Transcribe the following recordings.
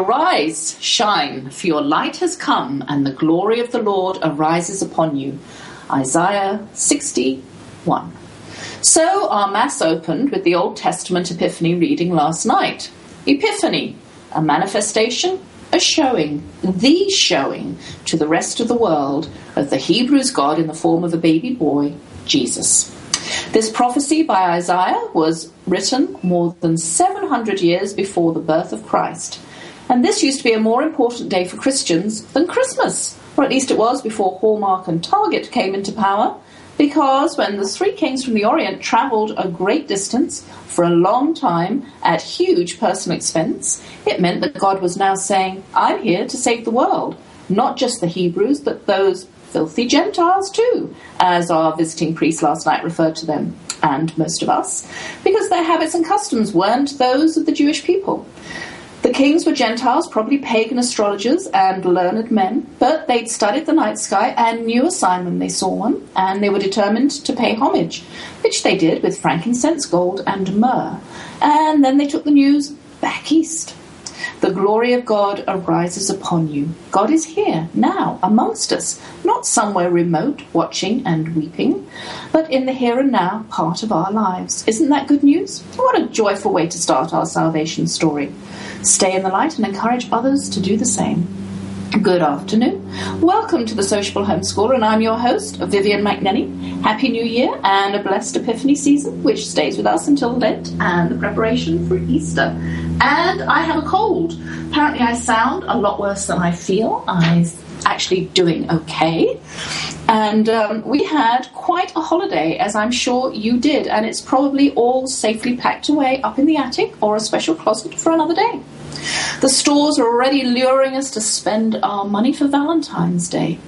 Arise, shine, for your light has come, and the glory of the Lord arises upon you. Isaiah 61. So our Mass opened with the Old Testament Epiphany reading last night. Epiphany, a manifestation, a showing, the showing to the rest of the world of the Hebrews' God in the form of a baby boy, Jesus. This prophecy by Isaiah was written more than 700 years before the birth of Christ. And this used to be a more important day for Christians than Christmas, or at least it was before Hallmark and Target came into power, because when the three kings from the Orient travelled a great distance for a long time at huge personal expense, it meant that God was now saying, I'm here to save the world, not just the Hebrews, but those filthy Gentiles too, as our visiting priest last night referred to them, and most of us, because their habits and customs weren't those of the Jewish people. The kings were Gentiles, probably pagan astrologers and learned men, but they'd studied the night sky and knew a sign when they saw one, and they were determined to pay homage, which they did with frankincense, gold, and myrrh. And then they took the news back east. The glory of God arises upon you. God is here, now, amongst us, not somewhere remote, watching and weeping, but in the here and now, part of our lives. Isn't that good news? What a joyful way to start our salvation story. Stay in the light and encourage others to do the same. Good afternoon. Welcome to the Sociable Homeschooler, and I'm your host, Vivian McNenny. Happy New Year and a blessed Epiphany season, which stays with us until Lent and the preparation for Easter. And I have a cold. Apparently, I sound a lot worse than I feel. I'm actually doing okay. And um, we had quite a holiday, as I'm sure you did, and it's probably all safely packed away up in the attic or a special closet for another day. The stores are already luring us to spend our money for Valentine's Day.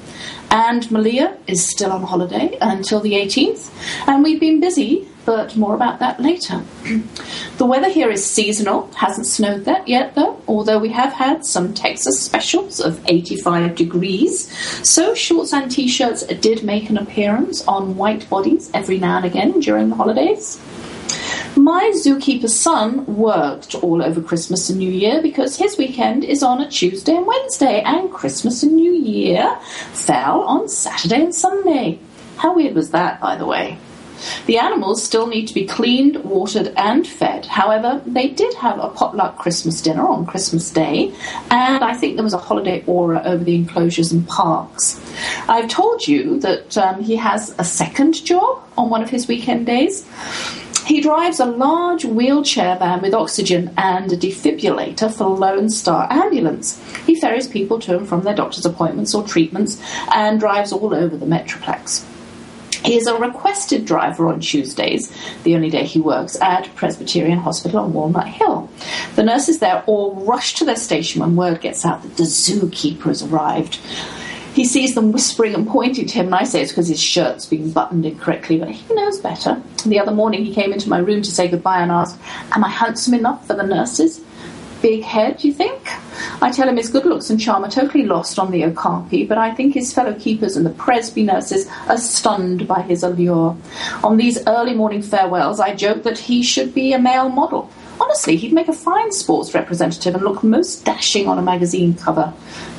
And Malia is still on holiday until the 18th, and we've been busy, but more about that later. the weather here is seasonal, hasn't snowed that yet though, although we have had some Texas specials of 85 degrees. So shorts and t shirts did make an appearance on white bodies every now and again during the holidays. My zookeeper's son worked all over Christmas and New Year because his weekend is on a Tuesday and Wednesday, and Christmas and New Year fell on Saturday and Sunday. How weird was that, by the way? The animals still need to be cleaned, watered, and fed. However, they did have a potluck Christmas dinner on Christmas Day, and I think there was a holiday aura over the enclosures and parks. I've told you that um, he has a second job on one of his weekend days. He drives a large wheelchair van with oxygen and a defibrillator for Lone Star Ambulance. He ferries people to and from their doctor's appointments or treatments and drives all over the Metroplex. He is a requested driver on Tuesdays, the only day he works, at Presbyterian Hospital on Walnut Hill. The nurses there all rush to their station when word gets out that the zookeeper has arrived. He sees them whispering and pointing to him, and I say it's because his shirt's been buttoned incorrectly, but he knows better. The other morning he came into my room to say goodbye and asked, Am I handsome enough for the nurses? Big head, you think? I tell him his good looks and charm are totally lost on the Okapi, but I think his fellow keepers and the Presby nurses are stunned by his allure. On these early morning farewells, I joke that he should be a male model. Honestly, he'd make a fine sports representative and look most dashing on a magazine cover.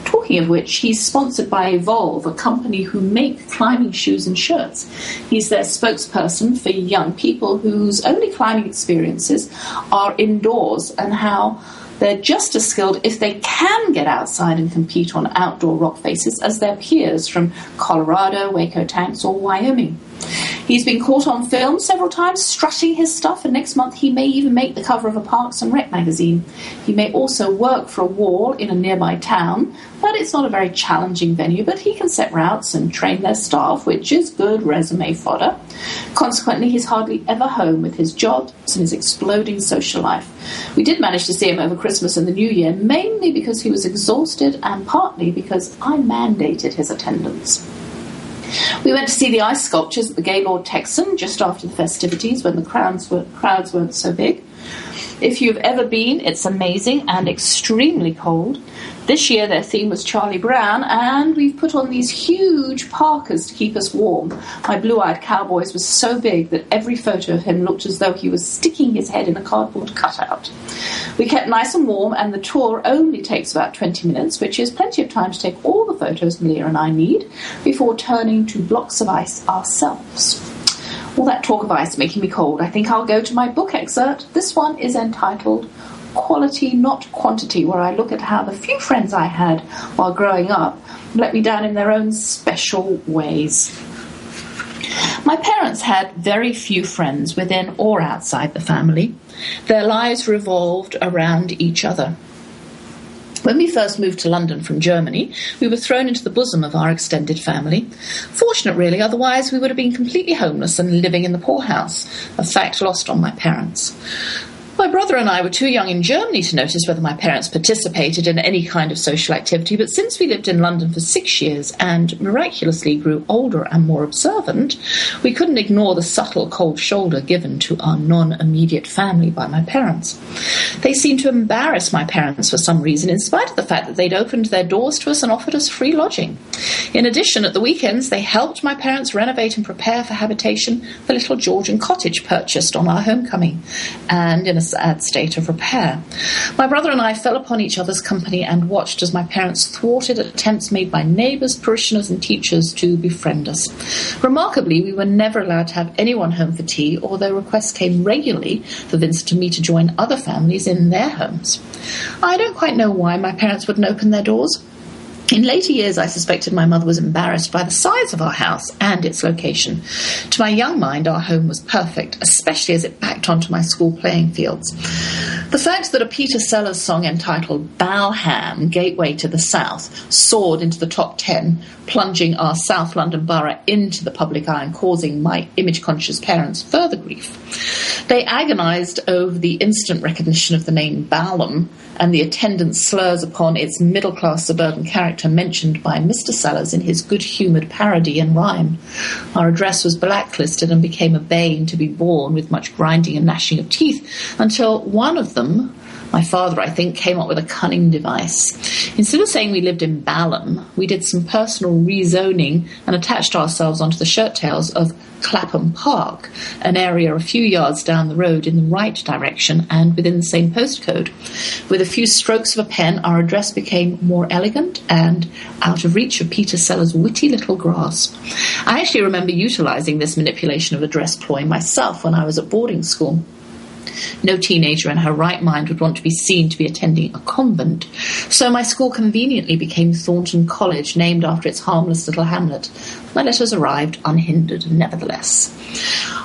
Talking of which, he's sponsored by Evolv, a company who make climbing shoes and shirts. He's their spokesperson for young people whose only climbing experiences are indoors and how They're just as skilled if they can get outside and compete on outdoor rock faces as their peers from Colorado, Hueco Tanks, or Wyoming. He's been caught on film several times strutting his stuff, and next month he may even make the cover of a Parks and Rec magazine. He may also work for a wall in a nearby town, but it's not a very challenging venue, but he can set routes and train their staff, which is good resume fodder. Consequently, he's hardly ever home with his jobs and his exploding social life. We did manage to see him over Christmas and the New Year, mainly because he was exhausted and partly because I mandated his attendance. We went to see the ice sculptures at the Gaylord Texan just after the festivities when the crowds, were, crowds weren't so big. If you've ever been, it's amazing and extremely cold. This year their theme was Charlie Brown, and we've put on these huge parkas to keep us warm. My blue eyed cowboys was so big that every photo of him looked as though he was sticking his head in a cardboard cutout. We kept nice and warm, and the tour only takes about 20 minutes, which is plenty of time to take all the photos Malia and I need before turning to blocks of ice ourselves. All that talk of ice making me cold. I think I'll go to my book excerpt. This one is entitled quality, not quantity, where I look at how the few friends I had while growing up let me down in their own special ways. My parents had very few friends within or outside the family. Their lives revolved around each other. When we first moved to London from Germany, we were thrown into the bosom of our extended family. Fortunate, really, otherwise, we would have been completely homeless and living in the poorhouse, a fact lost on my parents. My brother and I were too young in Germany to notice whether my parents participated in any kind of social activity, but since we lived in London for six years and miraculously grew older and more observant, we couldn't ignore the subtle cold shoulder given to our non immediate family by my parents. They seemed to embarrass my parents for some reason, in spite of the fact that they'd opened their doors to us and offered us free lodging. In addition, at the weekends, they helped my parents renovate and prepare for habitation the little Georgian cottage purchased on our homecoming. And in a sad state of repair. My brother and I fell upon each other's company and watched as my parents thwarted attempts made by neighbours, parishioners, and teachers to befriend us. Remarkably, we were never allowed to have anyone home for tea, although requests came regularly for Vincent and me to join other families in their homes. I don't quite know why my parents wouldn't open their doors. In later years, I suspected my mother was embarrassed by the size of our house and its location. To my young mind, our home was perfect, especially as it backed onto my school playing fields. The fact that a Peter Sellers song entitled Balham, Gateway to the South, soared into the top 10, plunging our South London borough into the public eye and causing my image conscious parents further grief. They agonised over the instant recognition of the name Balham and the attendant slurs upon its middle class suburban character mentioned by Mr. Sellers in his good humoured parody and rhyme. Our address was blacklisted and became a bane to be borne with much grinding and gnashing of teeth until one of them, my father, I think, came up with a cunning device. Instead of saying we lived in Balham, we did some personal rezoning and attached ourselves onto the shirt tails of Clapham Park, an area a few yards down the road in the right direction and within the same postcode. With a few strokes of a pen, our address became more elegant and out of reach of Peter Sellers' witty little grasp. I actually remember utilizing this manipulation of address ploy myself when I was at boarding school. No teenager in her right mind would want to be seen to be attending a convent. So my school conveniently became Thornton College, named after its harmless little hamlet. My letters arrived unhindered, nevertheless.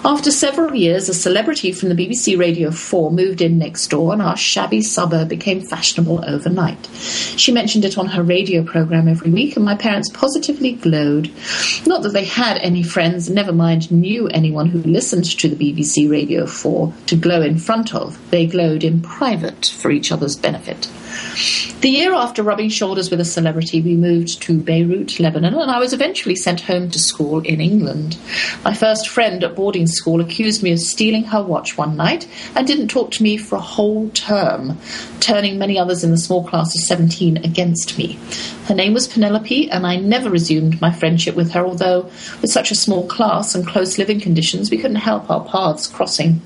After several years, a celebrity from the BBC Radio 4 moved in next door, and our shabby suburb became fashionable overnight. She mentioned it on her radio programme every week, and my parents positively glowed. Not that they had any friends, never mind knew anyone who listened to the BBC Radio 4 to glow in front of. They glowed in private for each other's benefit. The year after rubbing shoulders with a celebrity, we moved to Beirut, Lebanon, and I was eventually sent home to school in England. My first friend at boarding school accused me of stealing her watch one night and didn't talk to me for a whole term, turning many others in the small class of 17 against me. Her name was Penelope, and I never resumed my friendship with her, although with such a small class and close living conditions, we couldn't help our paths crossing.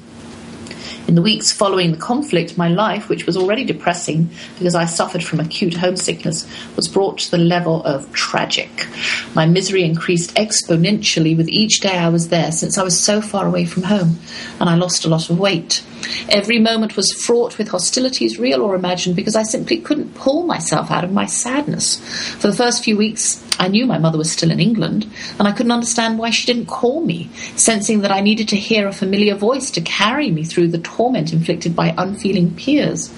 In the weeks following the conflict, my life, which was already depressing because I suffered from acute homesickness, was brought to the level of tragic. My misery increased exponentially with each day I was there since I was so far away from home, and I lost a lot of weight. Every moment was fraught with hostilities, real or imagined, because I simply couldn't pull myself out of my sadness. For the first few weeks, I knew my mother was still in England, and I couldn't understand why she didn't call me, sensing that I needed to hear a familiar voice to carry me through the torment inflicted by unfeeling peers.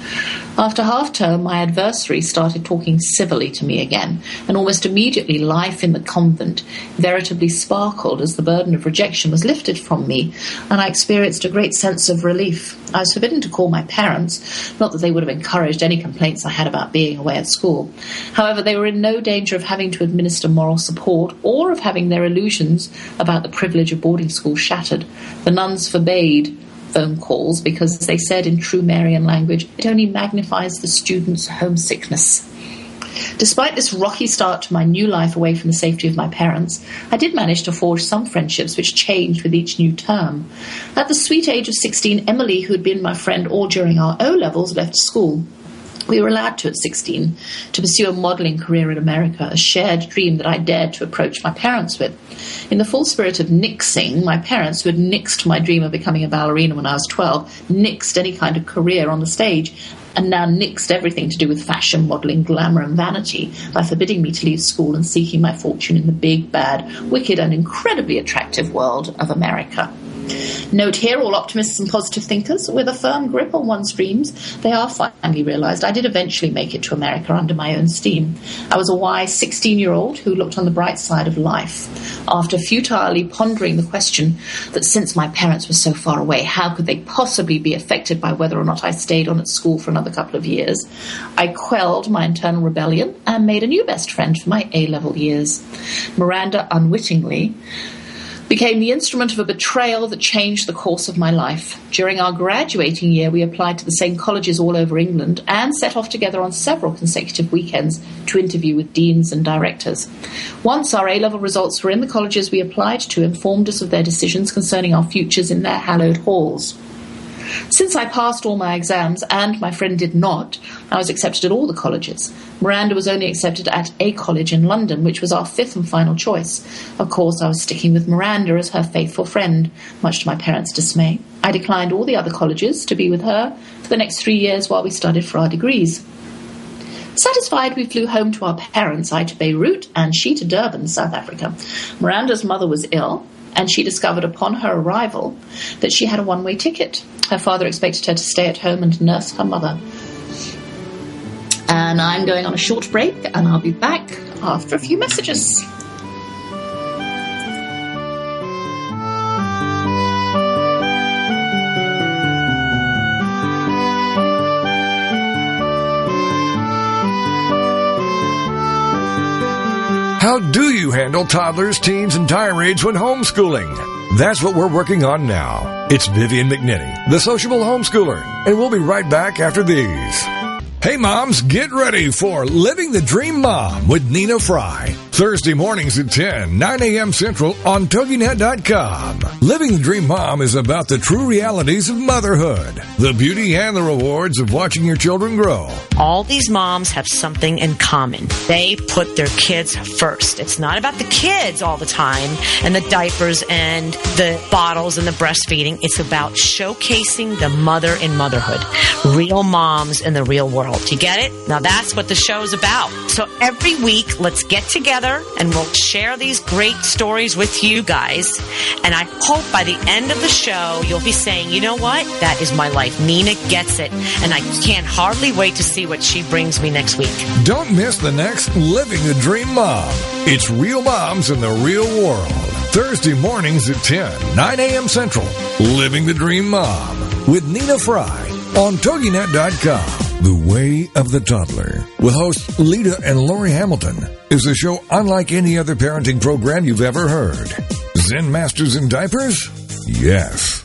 After half term, my adversary started talking civilly to me again, and almost immediately life in the convent veritably sparkled as the burden of rejection was lifted from me, and I experienced a great sense of relief. I was forbidden to call my parents, not that they would have encouraged any complaints I had about being away at school. However, they were in no danger of having to administer moral support or of having their illusions about the privilege of boarding school shattered. The nuns forbade phone calls because as they said in true Marian language, it only magnifies the student's homesickness. Despite this rocky start to my new life away from the safety of my parents, I did manage to forge some friendships which changed with each new term. At the sweet age of 16, Emily, who had been my friend all during our O levels, left school. We were allowed to, at 16, to pursue a modelling career in America, a shared dream that I dared to approach my parents with. In the full spirit of nixing, my parents, who had nixed my dream of becoming a ballerina when I was 12, nixed any kind of career on the stage, and now nixed everything to do with fashion, modelling, glamour, and vanity by forbidding me to leave school and seeking my fortune in the big, bad, wicked, and incredibly attractive world of America. Note here, all optimists and positive thinkers, with a firm grip on one's dreams, they are finally realised I did eventually make it to America under my own steam. I was a wise 16 year old who looked on the bright side of life. After futilely pondering the question that since my parents were so far away, how could they possibly be affected by whether or not I stayed on at school for another couple of years, I quelled my internal rebellion and made a new best friend for my A level years. Miranda unwittingly became the instrument of a betrayal that changed the course of my life. During our graduating year, we applied to the same colleges all over England and set off together on several consecutive weekends to interview with deans and directors. Once our A level results were in, the colleges we applied to informed us of their decisions concerning our futures in their hallowed halls. Since I passed all my exams and my friend did not, I was accepted at all the colleges. Miranda was only accepted at a college in London, which was our fifth and final choice. Of course, I was sticking with Miranda as her faithful friend, much to my parents' dismay. I declined all the other colleges to be with her for the next three years while we studied for our degrees. Satisfied, we flew home to our parents, I to Beirut and she to Durban, South Africa. Miranda's mother was ill, and she discovered upon her arrival that she had a one way ticket. Her father expected her to stay at home and nurse her mother. And I'm going on a short break, and I'll be back after a few messages. How do you handle toddlers, teens, and tirades when homeschooling? That's what we're working on now. It's Vivian McNitty, the sociable homeschooler, and we'll be right back after these. Hey moms, get ready for Living the Dream Mom with Nina Fry. Thursday mornings at 10, 9 a.m. Central on TogiNet.com. Living the Dream Mom is about the true realities of motherhood, the beauty and the rewards of watching your children grow. All these moms have something in common. They put their kids first. It's not about the kids all the time and the diapers and the bottles and the breastfeeding. It's about showcasing the mother in motherhood, real moms in the real world. You get it? Now that's what the show is about. So every week, let's get together and we'll share these great stories with you guys. And I hope by the end of the show, you'll be saying, you know what? That is my life. Nina gets it. And I can't hardly wait to see what she brings me next week. Don't miss the next Living the Dream Mom. It's Real Moms in the Real World. Thursday mornings at 10, 9 a.m. Central. Living the Dream Mom with Nina Fry on TogiNet.com. The Way of the Toddler with hosts Lita and Lori Hamilton is a show unlike any other parenting program you've ever heard. Zen Masters in Diapers? Yes.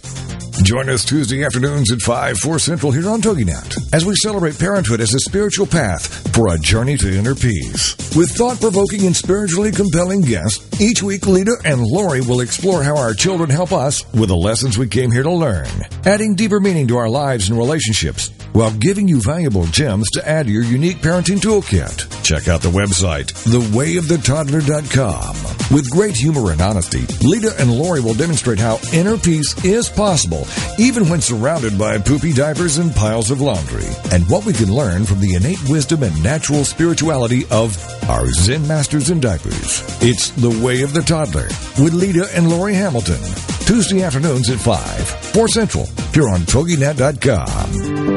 Join us Tuesday afternoons at 5, 4 Central here on TogiNet as we celebrate parenthood as a spiritual path for a journey to inner peace. With thought provoking and spiritually compelling guests Each week, Lita and Lori will explore how our children help us with the lessons we came here to learn, adding deeper meaning to our lives and relationships while giving you valuable gems to add to your unique parenting toolkit. Check out the website, thewayofthetoddler.com. With great humor and honesty, Lita and Lori will demonstrate how inner peace is possible, even when surrounded by poopy diapers and piles of laundry, and what we can learn from the innate wisdom and natural spirituality of our Zen masters in diapers. It's The Way of the Toddler with Lita and Lori Hamilton. Tuesday afternoons at 5, 4 Central, here on TogiNet.com.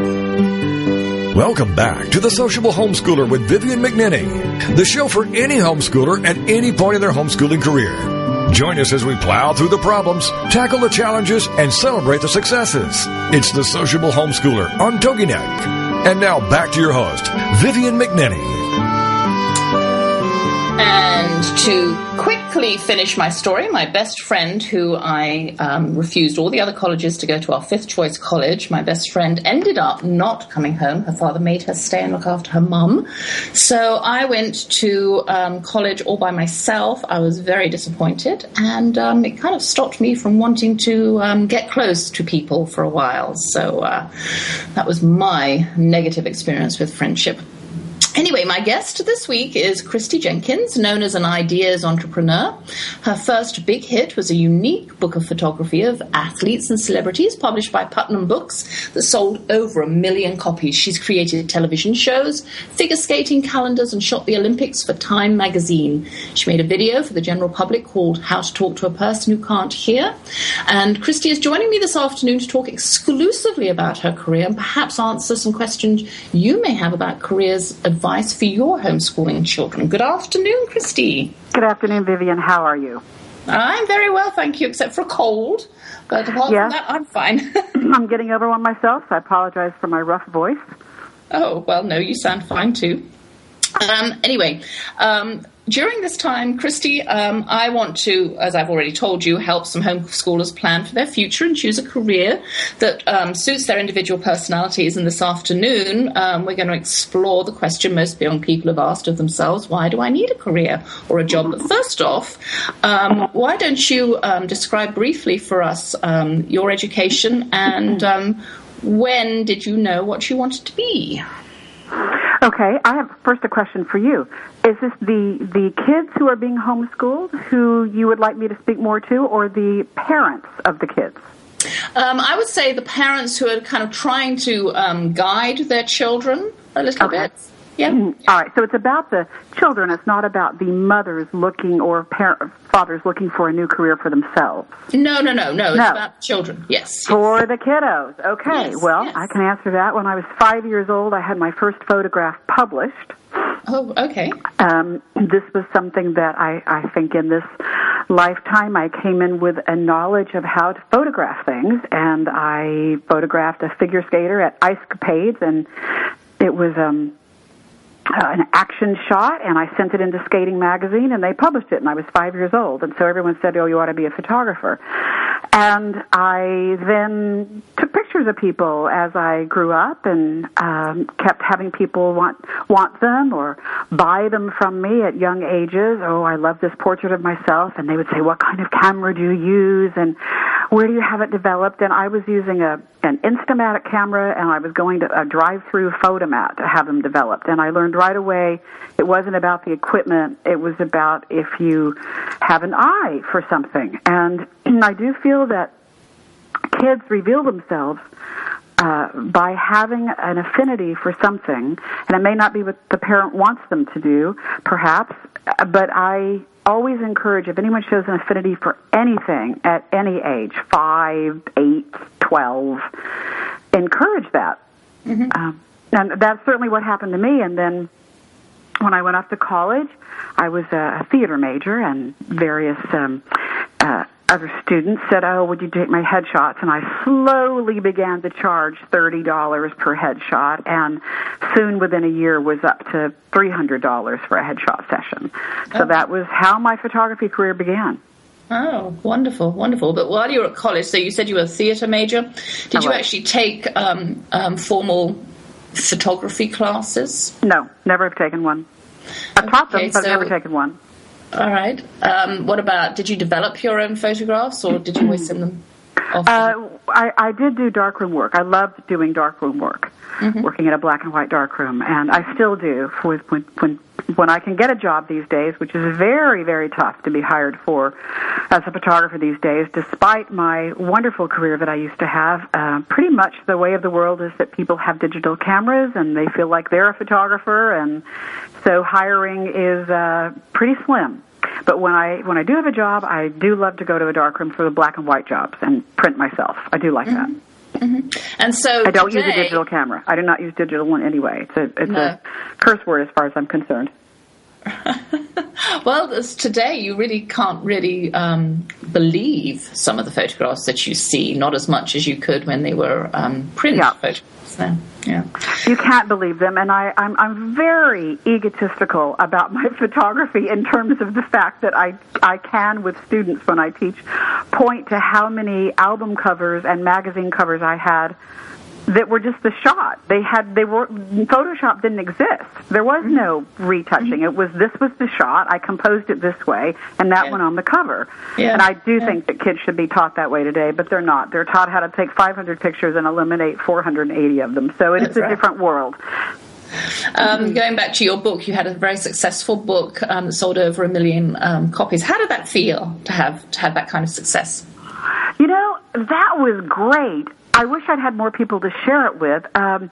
Welcome back to The Sociable Homeschooler with Vivian McNinney, the show for any homeschooler at any point in their homeschooling career. Join us as we plow through the problems, tackle the challenges, and celebrate the successes. It's The Sociable Homeschooler on TogiNet. And now back to your host, Vivian McNinney. And to quickly finish my story, my best friend, who I um, refused all the other colleges to go to our fifth choice college, my best friend ended up not coming home. Her father made her stay and look after her mum. So I went to um, college all by myself. I was very disappointed, and um, it kind of stopped me from wanting to um, get close to people for a while. So uh, that was my negative experience with friendship. Anyway, my guest this week is Christie Jenkins, known as an ideas entrepreneur. Her first big hit was a unique book of photography of athletes and celebrities published by Putnam Books that sold over a million copies. She's created television shows, figure skating calendars, and shot the Olympics for Time magazine. She made a video for the general public called How to Talk to a Person Who Can't Hear. And Christie is joining me this afternoon to talk exclusively about her career and perhaps answer some questions you may have about careers advice for your homeschooling children. Good afternoon, Christie. Good afternoon, Vivian. How are you? I'm very well, thank you, except for a cold. But apart Yeah. from that, I'm fine. I'm getting over one myself, so I apologize for my rough voice. oh, well, no, you sound fine too. Um, anyway, um, during this time, Christie, um, I want to, as I've already told you, help some homeschoolers plan for their future and choose a career that um, suits their individual personalities. And this afternoon, um, we're going to explore the question most young people have asked of themselves why do I need a career or a job? But first off, um, why don't you um, describe briefly for us um, your education and when did you know what you wanted to be? Okay, I have first a question for you. Is this the the kids who are being homeschooled who you would like me to speak more to, or the parents of the kids? Um, I would say the parents who are kind of trying to um, guide their children a little Okay. bit. Yeah. All right, so it's about the children. It's not about the mothers looking or par- fathers looking for a new career for themselves. No, no, no, no. It's No. about children. Yes. For the kiddos. Okay, Yes, well, yes. I can answer that. When I was five years old, I had my first photograph published. Oh, okay. um, this was something that I, I think in this lifetime I came in with a knowledge of how to photograph things, and I photographed a figure skater at Ice Capades, and it was um, uh, an action shot, and I sent it into Skating Magazine, and they published it, and I was five years old, and so everyone said, "Oh, you ought to be a photographer." And I then took pictures of people as I grew up, and um, kept having people want want them or buy them from me at young ages. Oh, I love this portrait of myself, and they would say, "What kind of camera do you use?" and where do you have it developed? And I was using a an Instamatic camera, and I was going to a drive-through Fotomat to have them developed. And I learned right away it wasn't about the equipment; it was about if you have an eye for something. And I do feel that kids reveal themselves uh, by having an affinity for something, and it may not be what the parent wants them to do, perhaps, uh, but I always encourage if anyone shows an affinity for anything at any age, five, eight, twelve, encourage that. Um, and that's certainly what happened to me. And then when I went off to college, I was a theater major, and various um, uh, other students said, "Oh, would you take my headshots?" And I slowly began to charge thirty dollars per headshot, and soon, within a year, was up to three hundred dollars for a headshot session. So that was how my photography career began. Oh, wonderful, wonderful. But while you were at college, so you said you were a theatre major. Did you actually take um, um, formal photography classes? No, never have taken one. I've taught them, Okay, but I've never taken one. All right. Um, what about? Did you develop your own photographs, or did you always send them? Off Uh, I, I did do darkroom work. I loved doing darkroom work, Mm-hmm. working in a black and white darkroom, and I still do. For when when when I can get a job these days, which is very very tough to be hired for as a photographer these days. Despite my wonderful career that I used to have, uh, pretty much the way of the world is that people have digital cameras and they feel like they're a photographer, and so hiring is uh, pretty slim. But when I when I do have a job, I do love to go to a darkroom for the black and white jobs and print myself. I do like that. Mm-hmm. and so I don't use a digital camera. I do not use digital in any way. It's a it's No. a curse word as far as I'm concerned. Well, this, today you really can't really um, believe some of the photographs that you see. Not as much as you could when they were um, print Yeah. photographs. Then, yeah. You can't believe them, and I, I'm I'm very egotistical about my photography in terms of the fact that I I can with students when I teach point to how many album covers and magazine covers I had that were just the shot. They had they were Photoshop didn't exist. There was no retouching. It was this was the shot. I composed it this way, and that Yeah. went on the cover. Yeah. And I do Yeah. think that kids should be taught that way today, but they're not. They're taught how to take 500 pictures and eliminate 480 of them. So it is That's a right. different world. Um, going back to your book, you had a very successful book um, that sold over a million um, copies. How did that feel to have to have that kind of success? You know, that was great. I wish I'd had more people to share it with. Um,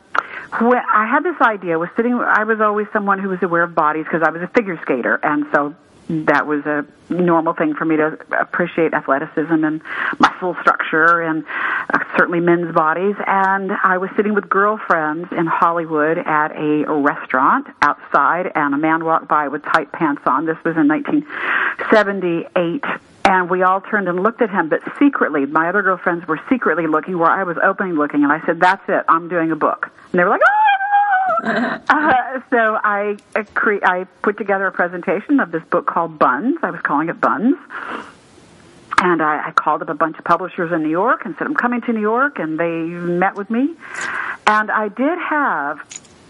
when I had this idea, was sitting. I was always someone who was aware of bodies because I was a figure skater, and so that was a normal thing for me to appreciate athleticism and muscle structure, and uh, certainly men's bodies. And I was sitting with girlfriends in Hollywood at a restaurant outside, and a man walked by with tight pants on. This was in 1978 and we all turned and looked at him, but secretly, my other girlfriends were secretly looking where I was openly looking, and I said, "That's it, I'm doing a book." And they were like, "Oh!" uh, so I uh, cre- I put together a presentation of this book called Buns. I was calling it Buns. And I, I called up a bunch of publishers in New York and said, I'm coming to New York, and they met with me. And I did have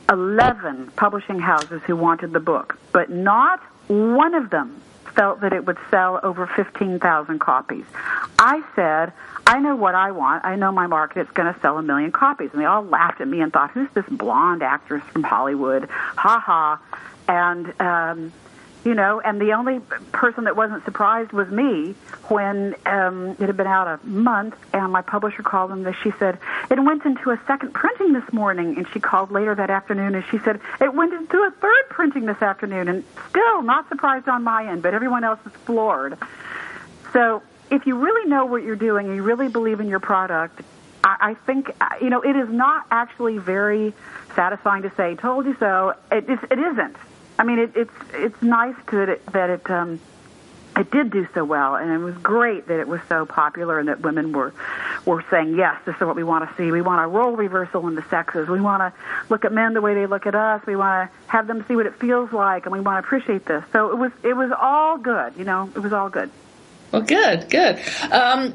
11 publishing houses who wanted the book, but not one of them felt that it would sell over 15,000 copies. I said, I know what I want. I know my market. It's going to sell a million copies. And they all laughed at me and thought, who's this blonde actress from Hollywood? Ha ha. And, um, you know, and the only person that wasn't surprised was me when um, it had been out a month, and my publisher called and she said it went into a second printing this morning, and she called later that afternoon and she said it went into a third printing this afternoon, and still not surprised on my end, but everyone else is floored. So if you really know what you're doing and you really believe in your product, I, I think uh, you know it is not actually very satisfying to say "told you so." It, is, it isn't. I mean, it, it's it's nice that it, that it um, it did do so well, and it was great that it was so popular and that women were were saying yes, this is what we want to see. We want a role reversal in the sexes. We want to look at men the way they look at us. We want to have them see what it feels like, and we want to appreciate this. So it was it was all good. You know, it was all good. Well, good, good. Um,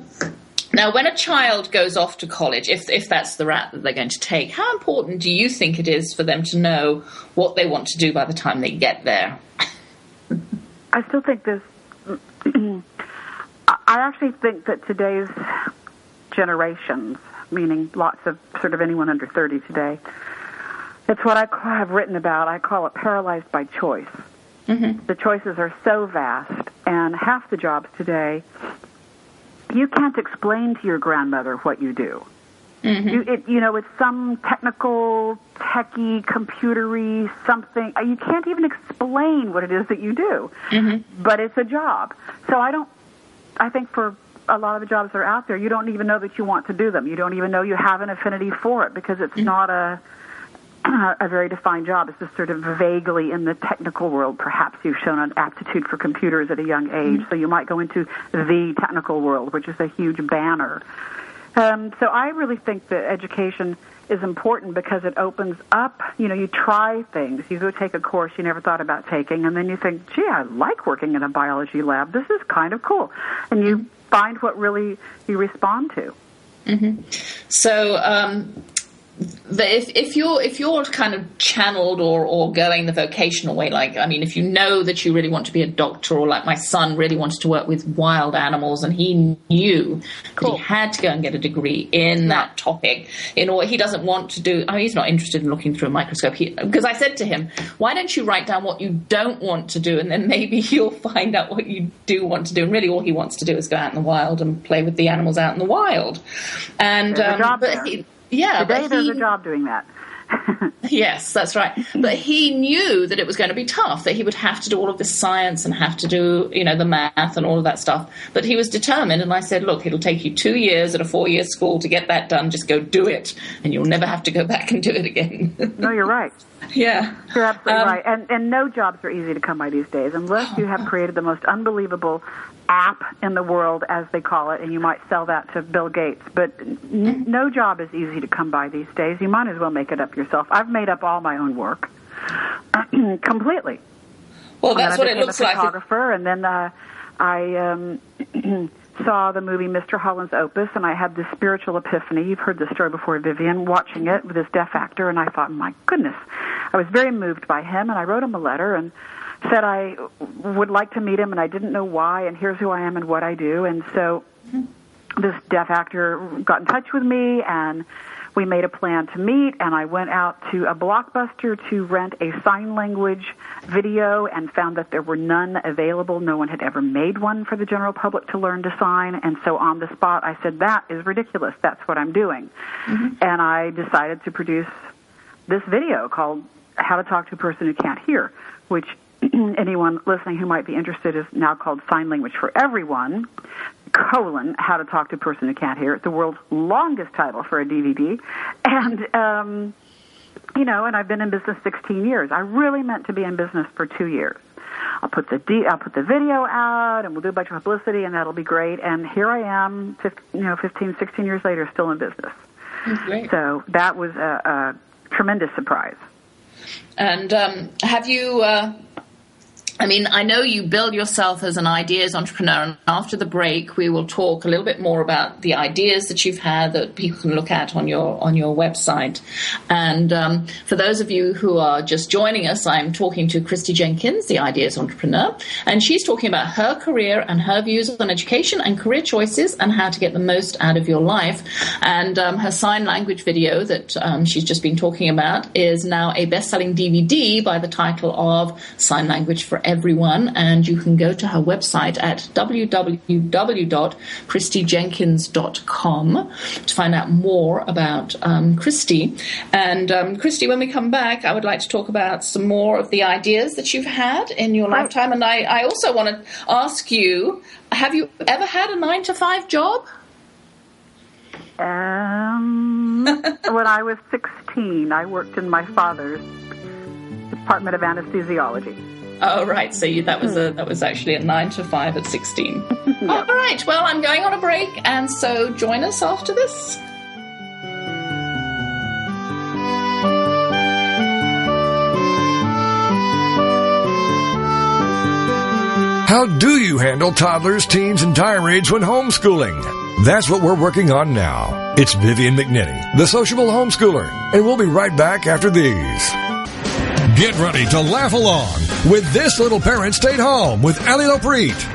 now, when a child goes off to college, if if that's the route that they're going to take, how important do you think it is for them to know what they want to do by the time they get there? I still think this. I actually think that today's generations, meaning lots of sort of anyone under 30 today, it's what I call, have written about. I call it paralyzed by choice. Mm-hmm. The choices are so vast, and half the jobs today, you can't explain to your grandmother what you do. Mm-hmm. You, it, you know, it's some technical, techie, computery something. Uh, You can't even explain what it is that you do, Mm-hmm. but it's a job. So I don't. I think for a lot of the jobs that are out there, you don't even know that you want to do them. You don't even know you have an affinity for it because it's not a a very defined job. It's just sort of vaguely in the technical world. Perhaps you've shown an aptitude for computers at a young age, so you might go into the technical world, which is a huge banner. Um, so I really think that education is important because it opens up. You know, you try things. You go take a course you never thought about taking, and then you think, "Gee, I like working in a biology lab. This is kind of cool," and you find what really you respond to. mhm So, um, but if, if you're if you're kind of channeled or, or going the vocational way, like I mean, if you know that you really want to be a doctor, or like my son really wanted to work with wild animals, and he knew cool. that he had to go and get a degree in yeah. that topic, in order he doesn't want to do. I mean, he's not interested in looking through a microscope. Because I said to him, "Why don't you write down what you don't want to do, and then maybe you'll find out what you do want to do." And really, all he wants to do is go out in the wild and play with the animals out in the wild. And um, but he, yeah, today there's a job doing that. yes, that's right. But he knew that it was going to be tough, that he would have to do all of this science and have to do, you know, the math and all of that stuff. But he was determined, and I said, look, it'll take you two years at a four year school to get that done. Just go do it, and you'll never have to go back and do it again. no, you're right. Yeah. You're absolutely um, right. And, and no jobs are easy to come by these days unless you have created the most unbelievable app in the world, as they call it, and you might sell that to Bill Gates. But n- mm-hmm. no job is easy to come by these days. You might as well make it up yourself. I've made up all my own work completely. Well, that's what it looks like. Photographer, and then uh, I um, saw the movie Mr. Holland's Opus, and I had this spiritual epiphany. You've heard this story before, Vivian. Watching it with this deaf actor, and I thought, my goodness, I was very moved by him, and I wrote him a letter and said I would like to meet him, and I didn't know why, and here's who I am and what I do. And so this deaf actor got in touch with me, and we made a plan to meet, and I went out to a blockbuster to rent a sign language video and found that there were none available. No one had ever made one for the general public to learn to sign. And so on the spot, I said, That is ridiculous. That's what I'm doing. Mm-hmm. And I decided to produce this video called How to Talk to a Person Who Can't Hear, which anyone listening who might be interested is now called Sign Language for Everyone, colon, How to Talk to a Person Who Can't Hear. It's the world's longest title for a DVD. And, um, you know, and I've been in business 16 years. I really meant to be in business for two years. I'll put the D, I'll put the video out, and we'll do a bunch of publicity, and that'll be great. And here I am, 15, you know, 15, 16 years later, still in business. So that was a, a tremendous surprise. And um, have you? Uh, I mean, I know you build yourself as an ideas entrepreneur, and after the break, we will talk a little bit more about the ideas that you've had that people can look at on your on your website. And um, for those of you who are just joining us, I'm talking to Christie Jenkins, the ideas entrepreneur, and she's talking about her career and her views on education and career choices and how to get the most out of your life. And um, her sign language video that um, she's just been talking about is now a best-selling DVD by the title of Sign Language for everyone. And you can go to her website at www.christiejenkins.com to find out more about um, Christie. And um, Christie, when we come back, I would like to talk about some more of the ideas that you've had in your lifetime. And I, I also want to ask you have you ever had a nine to five job? Um, when I was 16, I worked in my father's Department of Anesthesiology. Oh right, so you, that was a that was actually a nine to five at sixteen. yeah. All right, well I'm going on a break, and so join us after this. How do you handle toddlers, teens, and tirades when homeschooling? That's what we're working on now. It's Vivian McNitty, the sociable homeschooler, and we'll be right back after these. Get ready to laugh along with This Little Parent Stayed Home with Ali Lopreet.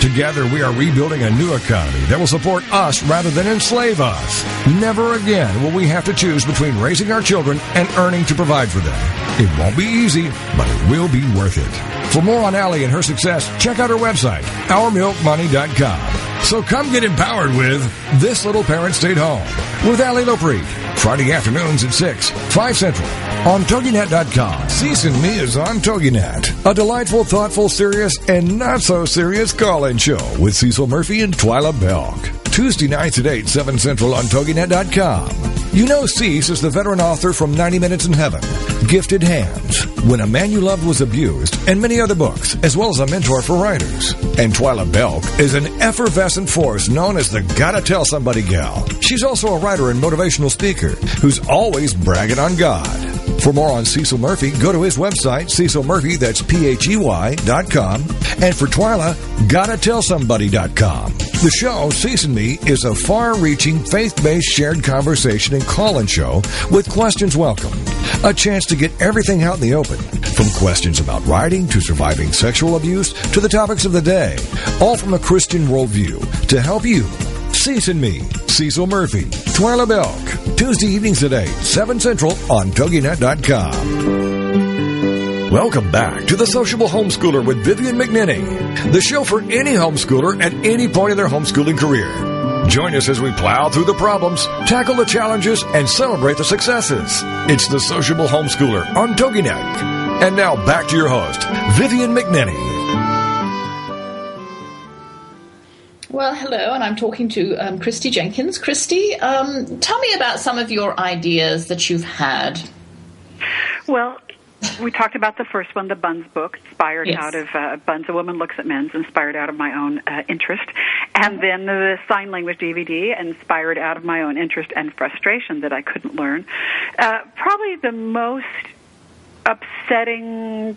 Together, we are rebuilding a new economy that will support us rather than enslave us. Never again will we have to choose between raising our children and earning to provide for them. It won't be easy, but it will be worth it. For more on Allie and her success, check out her website, OurMilkMoney.com. So come get empowered with This Little Parent Stayed Home with Allie Lopreet. Friday afternoons at 6, 5 Central on TogiNet.com. Season Me is on TogiNet. A delightful, thoughtful, serious, and not so serious call-in show with Cecil Murphey and Twyla Belk. Tuesday nights at 8, 7 Central on TogiNet.com. You know Cec is the veteran author from 90 Minutes in Heaven, Gifted Hands, When a Man You Loved Was Abused, and many other books, as well as a mentor for writers. And Twyla Belk is an effervescent force known as the Gotta Tell Somebody gal. She's also a writer and motivational speaker who's always bragging on God. For more on Cecil Murphey, go to his website, Cecil Murphey, that's P-H-E-Y dot com. And for Twyla, gotta tell somebody.com. The show, Cec and Me, is a far-reaching, faith-based shared conversation and call-in show with questions welcome. A chance to get everything out in the open, from questions about writing to surviving sexual abuse to the topics of the day, all from a Christian worldview to help you Cec and Me, Cecil Murphey, Twyla Belk, Tuesday evenings at 8, 7 Central on TogiNet.com. Welcome back to The Sociable Homeschooler with Vivian McNinney, the show for any homeschooler at any point in their homeschooling career. Join us as we plow through the problems, tackle the challenges, and celebrate the successes. It's The Sociable Homeschooler on TogiNet. And now back to your host, Vivian McNinney. Well, hello, and I'm talking to um, Christie Jenkins. Christie, um, tell me about some of your ideas that you've had. Well, we talked about the first one, the Buns book, inspired yes. out of uh, Buns, A Woman Looks at Men's, inspired out of my own uh, interest. And then the sign language DVD, inspired out of my own interest and frustration that I couldn't learn. Uh, probably the most upsetting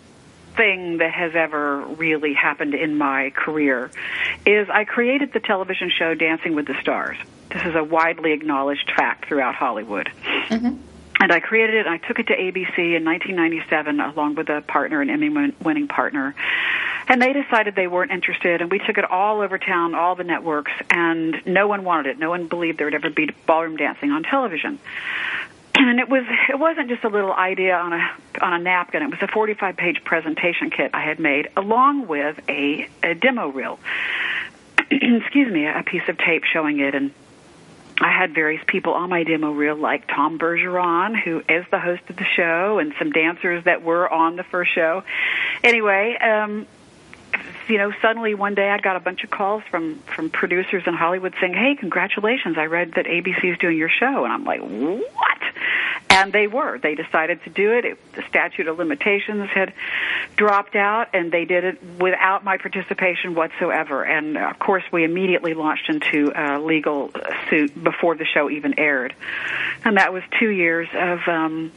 thing that has ever really happened in my career is I created the television show Dancing with the Stars. This is a widely acknowledged fact throughout Hollywood. Mm-hmm. And I created it and I took it to ABC in 1997 along with a partner, an Emmy winning partner. And they decided they weren't interested, and we took it all over town, all the networks, and no one wanted it. No one believed there would ever be ballroom dancing on television and it was it wasn't just a little idea on a on a napkin. It was a 45 page presentation kit I had made along with a, a demo reel. Excuse me, a piece of tape showing it and I had various people on my demo reel, like Tom Bergeron, who is the host of the show, and some dancers that were on the first show. Anyway, um, you know, suddenly one day I got a bunch of calls from from producers in Hollywood saying, "Hey, congratulations! I read that ABC is doing your show," and I'm like, "What?" And they were. They decided to do it. it. The statute of limitations had dropped out, and they did it without my participation whatsoever. And of course, we immediately launched into a legal suit before the show even aired, and that was two years of. Um,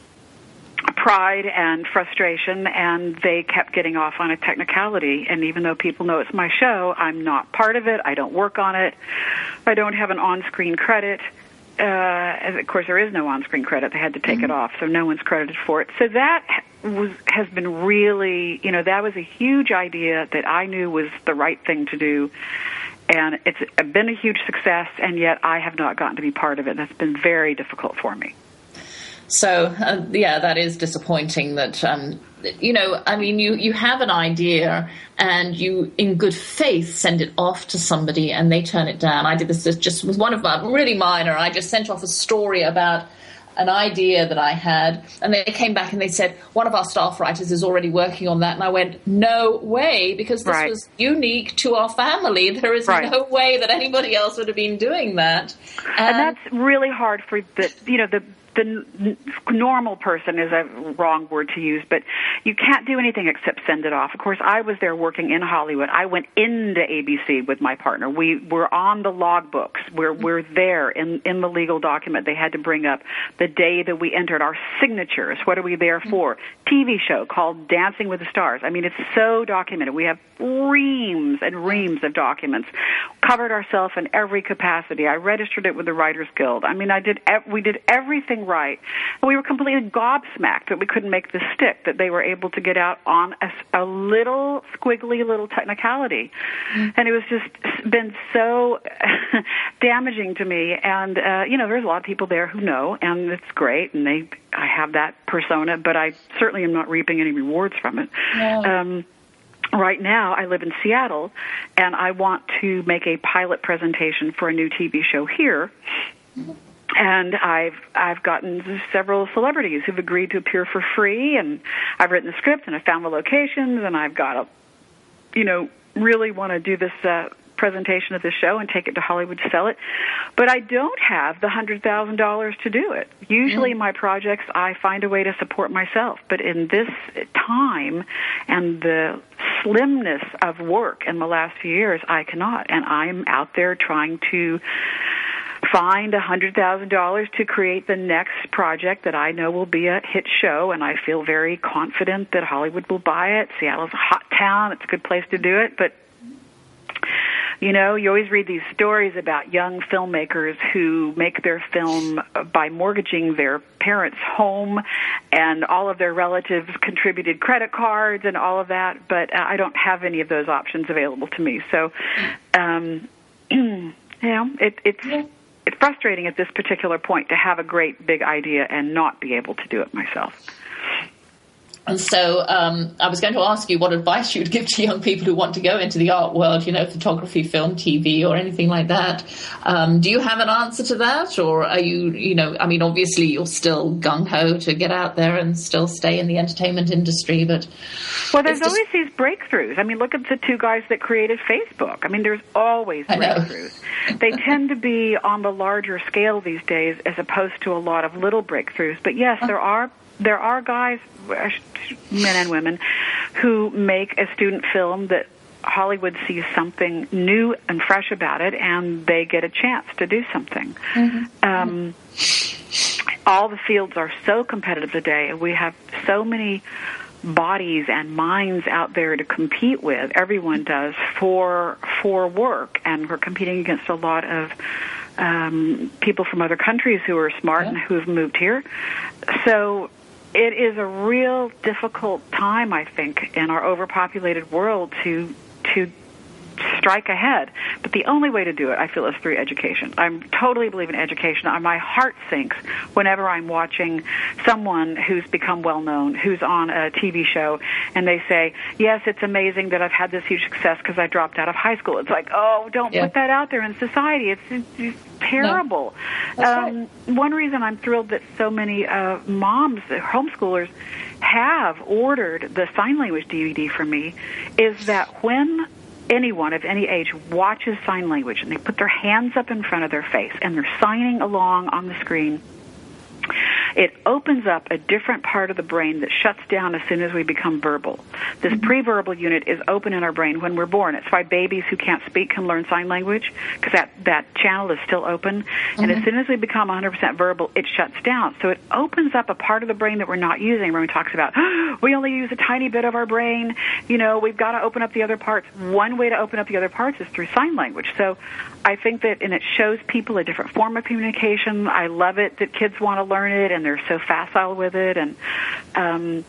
pride and frustration and they kept getting off on a technicality. And even though people know it's my show i'm not part of it. I don't work on it. I don't have an on-screen credit. Uh, of course there is no on-screen credit. They had to take mm-hmm. it off so no one's credited for it. So that was has been really you know that was a huge idea that i knew was the right thing to do. And it's been a huge success and yet i have not gotten to be part of it. That's been very difficult for me so uh, yeah, that is disappointing. That um, you know, I mean, you you have an idea and you, in good faith, send it off to somebody and they turn it down. I did this just with one of my really minor. I just sent off a story about an idea that I had, and they came back and they said one of our staff writers is already working on that, and I went, no way, because this right. was unique to our family. There is right. no way that anybody else would have been doing that, and, and that's really hard for the you know the the normal person is a wrong word to use, but you can't do anything except send it off. Of course, I was there working in Hollywood. I went into ABC with my partner. We were on the logbooks. We're we're there in in the legal document. They had to bring up the day that we entered our signatures. What are we there for? TV show called Dancing with the Stars. I mean, it's so documented. We have reams and reams of documents. Covered ourselves in every capacity. I registered it with the Writers Guild. I mean, I did. We did everything right. We were completely gobsmacked that we couldn't make this stick, that they were able to get out on a, a little squiggly little technicality. Mm-hmm. And it was just been so damaging to me. And, uh, you know, there's a lot of people there who know, and it's great, and they, I have that persona, but I certainly am not reaping any rewards from it. No. Um, right now I live in Seattle and I want to make a pilot presentation for a new TV show here. And I've I've gotten several celebrities who've agreed to appear for free, and I've written the script and I found the locations, and I've got a, you know, really want to do this uh, presentation of the show and take it to Hollywood to sell it. But I don't have the hundred thousand dollars to do it. Usually, mm. my projects I find a way to support myself. But in this time and the slimness of work in the last few years, I cannot, and I'm out there trying to find a hundred thousand dollars to create the next project that I know will be a hit show, and I feel very confident that Hollywood will buy it. Seattle's a hot town; it's a good place to do it, but you know, you always read these stories about young filmmakers who make their film by mortgaging their parents' home and all of their relatives contributed credit cards and all of that, but I don't have any of those options available to me. So, um, you know, it, it's it's frustrating at this particular point to have a great big idea and not be able to do it myself. And so um, I was going to ask you what advice you would give to young people who want to go into the art world, you know, photography, film, TV, or anything like that. Um, do you have an answer to that? Or are you, you know, I mean, obviously you're still gung ho to get out there and still stay in the entertainment industry, but. Well, there's just... always these breakthroughs. I mean, look at the two guys that created Facebook. I mean, there's always breakthroughs. they tend to be on the larger scale these days as opposed to a lot of little breakthroughs. But yes, there are there are guys, men and women, who make a student film that Hollywood sees something new and fresh about it, and they get a chance to do something. Mm-hmm. Um, all the fields are so competitive today, and we have so many bodies and minds out there to compete with. Everyone does for for work, and we're competing against a lot of um, people from other countries who are smart yeah. and who've moved here. So it is a real difficult time, I think, in our overpopulated world to to strike ahead. But the only way to do it, I feel, is through education. I totally believe in education. My heart sinks whenever I'm watching someone who's become well known, who's on a TV show, and they say, "Yes, it's amazing that I've had this huge success because I dropped out of high school." It's like, "Oh, don't yeah. put that out there in society. It's, it's terrible." No. Um, right. One reason I'm thrilled that so many uh, moms, homeschoolers, have ordered the sign language DVD for me is that when anyone of any age watches sign language and they put their hands up in front of their face and they're signing along on the screen it opens up a different part of the brain that shuts down as soon as we become verbal. This mm-hmm. pre-verbal unit is open in our brain when we're born. It's why babies who can't speak can learn sign language because that that channel is still open. Mm-hmm. And as mm-hmm. soon as we become 100% verbal, it shuts down. So it opens up a part of the brain that we're not using. When we talks about oh, we only use a tiny bit of our brain, you know, we've got to open up the other parts. One way to open up the other parts is through sign language. So I think that, and it shows people a different form of communication. I love it that kids want to learn it and they're so facile with it, and um,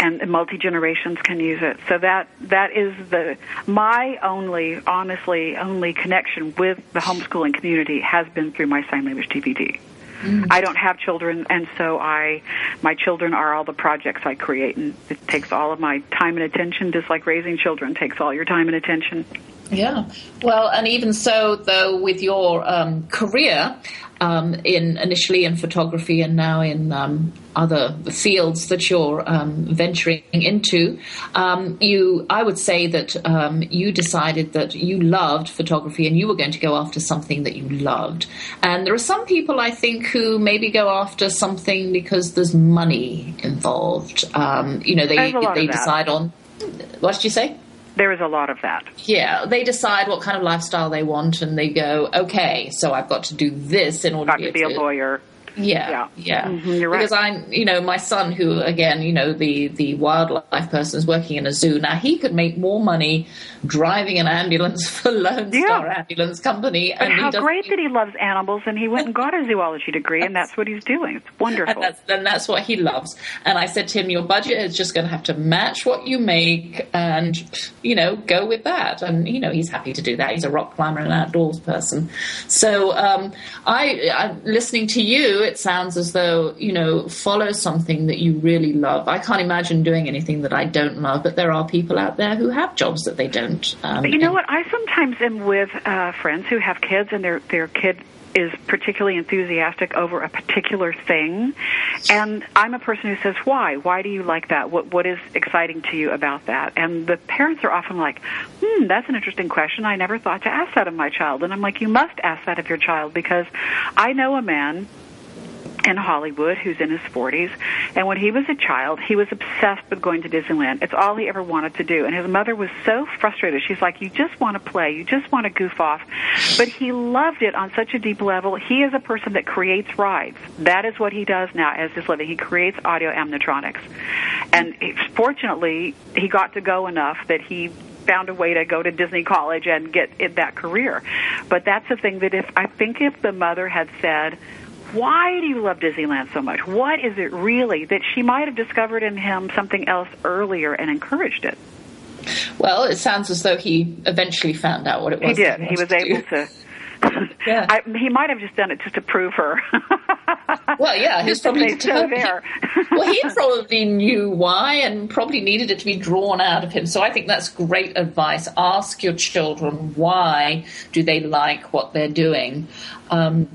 and multi generations can use it. So that that is the my only, honestly, only connection with the homeschooling community has been through my sign language DVD. Mm-hmm. I don't have children, and so I, my children are all the projects I create, and it takes all of my time and attention, just like raising children takes all your time and attention. Yeah. Well, and even so, though, with your um, career um, in initially in photography and now in um, other fields that you're um, venturing into, um, you, I would say that um, you decided that you loved photography and you were going to go after something that you loved. And there are some people, I think, who maybe go after something because there's money involved. you know, they they decide on. What did you say? There is a lot of that. Yeah, they decide what kind of lifestyle they want, and they go, okay, so I've got to do this in order got to be a lawyer. Yeah, yeah, yeah. Mm-hmm, you're right. Because I'm, you know, my son, who again, you know, the the wildlife person is working in a zoo now. He could make more money driving an ambulance for Lone yeah. Star Ambulance Company. But and how great that he loves animals, and he went and got a zoology degree, and that's what he's doing. It's wonderful. And that's, and that's what he loves. And I said to him, your budget is just going to have to match what you make, and you know, go with that. And you know, he's happy to do that. He's a rock climber and outdoors person. So um, I, I, listening to you it sounds as though, you know, follow something that you really love. I can't imagine doing anything that I don't love, but there are people out there who have jobs that they don't. Um, but you know what? I sometimes am with uh, friends who have kids and their, their kid is particularly enthusiastic over a particular thing, and I'm a person who says, "Why? Why do you like that? What what is exciting to you about that?" And the parents are often like, "Hmm, that's an interesting question. I never thought to ask that of my child." And I'm like, "You must ask that of your child because I know a man in Hollywood who's in his 40s. And when he was a child, he was obsessed with going to Disneyland. It's all he ever wanted to do. And his mother was so frustrated. She's like, You just want to play. You just want to goof off. But he loved it on such a deep level. He is a person that creates rides. That is what he does now as his living. He creates audio animatronics. And fortunately, he got to go enough that he found a way to go to Disney College and get in that career. But that's the thing that if I think if the mother had said, why do you love Disneyland so much? What is it really that she might have discovered in him something else earlier and encouraged it? Well, it sounds as though he eventually found out what it was. He did. He was able to. yeah. I, he might have just done it just to prove her. well, yeah, he's probably so there. well, he probably knew why and probably needed it to be drawn out of him. So I think that's great advice. Ask your children why do they like what they're doing. Um,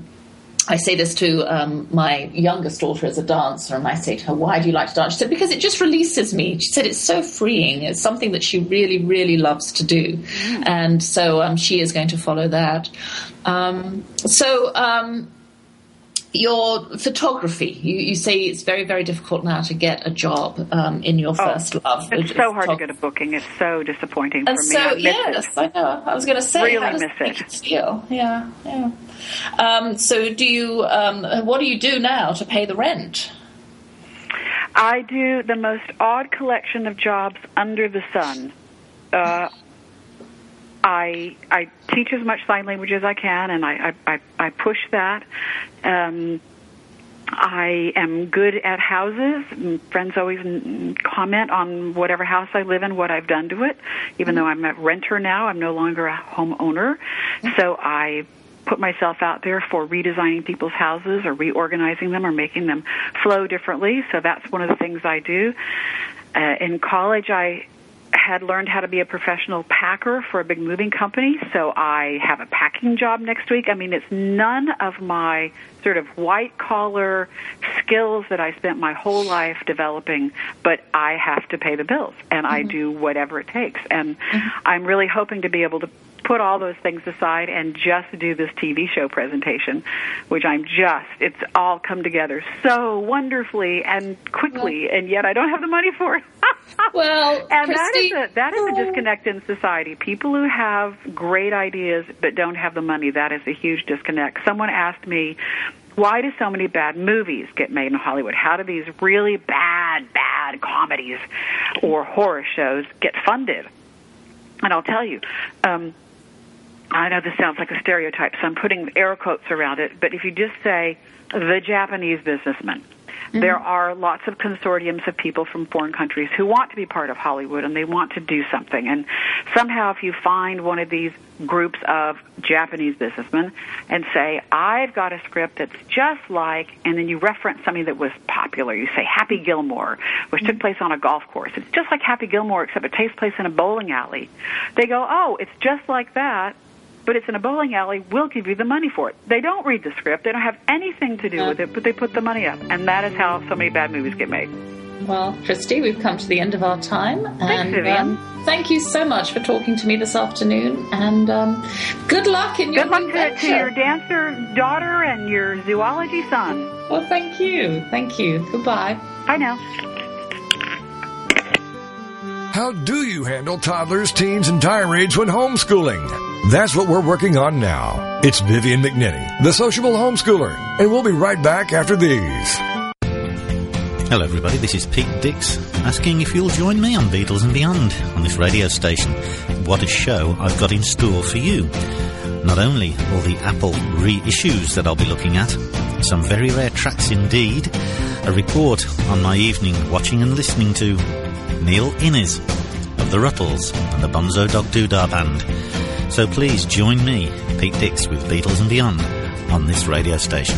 I say this to um, my youngest daughter as a dancer, and I say to her, Why do you like to dance? She said, Because it just releases me. She said, It's so freeing. It's something that she really, really loves to do. Mm. And so um, she is going to follow that. Um, so, um, your photography, you, you, say it's very, very difficult now to get a job um, in your oh, first oh, love. It's so hard to get a booking. It's so disappointing and for so, me. I yes, I know. I was going to say, really miss it. feel? Yeah, yeah. Um, so, do you? Um, what do you do now to pay the rent? I do the most odd collection of jobs under the sun. Uh, I I teach as much sign language as I can, and I I, I push that. Um, I am good at houses. Friends always comment on whatever house I live in, what I've done to it. Even though I'm a renter now, I'm no longer a homeowner. So I put myself out there for redesigning people's houses or reorganizing them or making them flow differently. So that's one of the things I do. Uh, in college, I had learned how to be a professional packer for a big moving company, so I have a packing job next week. I mean, it's none of my sort of white collar skills that I spent my whole life developing, but I have to pay the bills and mm-hmm. I do whatever it takes. And mm-hmm. I'm really hoping to be able to put all those things aside and just do this TV show presentation, which I'm just, it's all come together so wonderfully and quickly, and yet I don't have the money for it. well, and Christie, that is a that is a disconnect in society. People who have great ideas but don't have the money, that is a huge disconnect. Someone asked me, why do so many bad movies get made in Hollywood? How do these really bad, bad comedies or horror shows get funded? And I'll tell you, um, I know this sounds like a stereotype, so I'm putting air quotes around it, but if you just say the Japanese businessman, mm-hmm. there are lots of consortiums of people from foreign countries who want to be part of Hollywood and they want to do something. And somehow, if you find one of these groups of Japanese businessmen and say, I've got a script that's just like, and then you reference something that was popular. You say Happy Gilmore, which took mm-hmm. place on a golf course. It's just like Happy Gilmore, except it takes place in a bowling alley. They go, oh, it's just like that but it's in a bowling alley. We'll give you the money for it. They don't read the script. They don't have anything to do with it, but they put the money up. And that is how so many bad movies get made. Well, Christie, we've come to the end of our time. Thanks, and um, thank you so much for talking to me this afternoon. And um, good luck in your Good luck to, to, your dancer daughter and your zoology son. Well, thank you. Thank you. Goodbye. Bye now. How do you handle toddlers, teens, and tirades when homeschooling? That's what we're working on now. It's Vivian McNinney, the sociable homeschooler, and we'll be right back after these. Hello, everybody. This is Pete Dix asking if you'll join me on Beatles and Beyond on this radio station. What a show I've got in store for you. Not only all the Apple reissues that I'll be looking at, some very rare tracks indeed, a report on my evening watching and listening to Neil Innes of the Rutles and the Bonzo Dog Doodah Band so please join me, Pete Dix, with Beatles and Beyond on this radio station.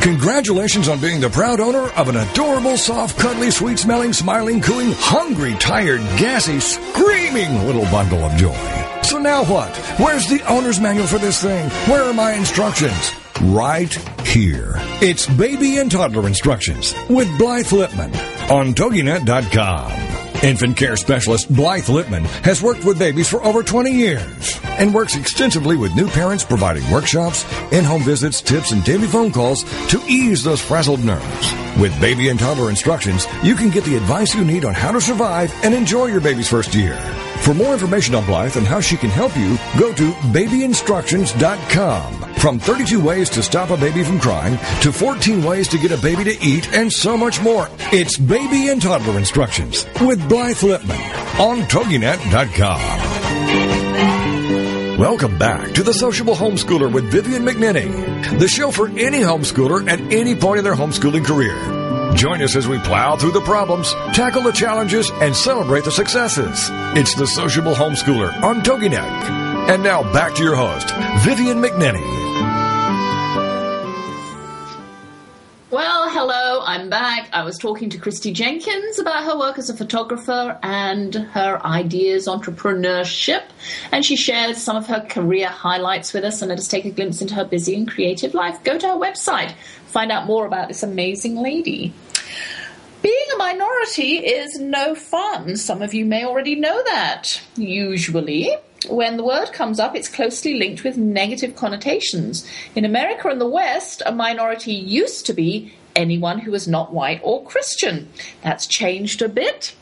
Congratulations on being the proud owner of an adorable, soft, cuddly, sweet smelling, smiling, cooing, hungry, tired, gassy, screaming little bundle of joy. So now what? Where's the owner's manual for this thing? Where are my instructions? Right here. It's baby and toddler instructions with Blythe Lipman on TogiNet.com. Infant care specialist Blythe Lipman has worked with babies for over 20 years and works extensively with new parents, providing workshops, in-home visits, tips, and daily phone calls to ease those frazzled nerves. With baby and toddler instructions, you can get the advice you need on how to survive and enjoy your baby's first year. For more information on Blythe and how she can help you, go to babyinstructions.com. From 32 ways to stop a baby from crying to 14 ways to get a baby to eat and so much more. It's Baby and Toddler Instructions with Blythe Lipman on TogiNet.com. Welcome back to the Sociable Homeschooler with Vivian McNinney, the show for any homeschooler at any point in their homeschooling career. Join us as we plow through the problems, tackle the challenges, and celebrate the successes. It's the Sociable Homeschooler on TogiNet. And now back to your host, Vivian McNinney. Well, I'm back. I was talking to Christie Jenkins about her work as a photographer and her ideas, entrepreneurship, and she shared some of her career highlights with us and let us take a glimpse into her busy and creative life. Go to her website, find out more about this amazing lady. Being a minority is no fun. Some of you may already know that. Usually, when the word comes up, it's closely linked with negative connotations. In America and the West, a minority used to be anyone who is not white or Christian. That's changed a bit.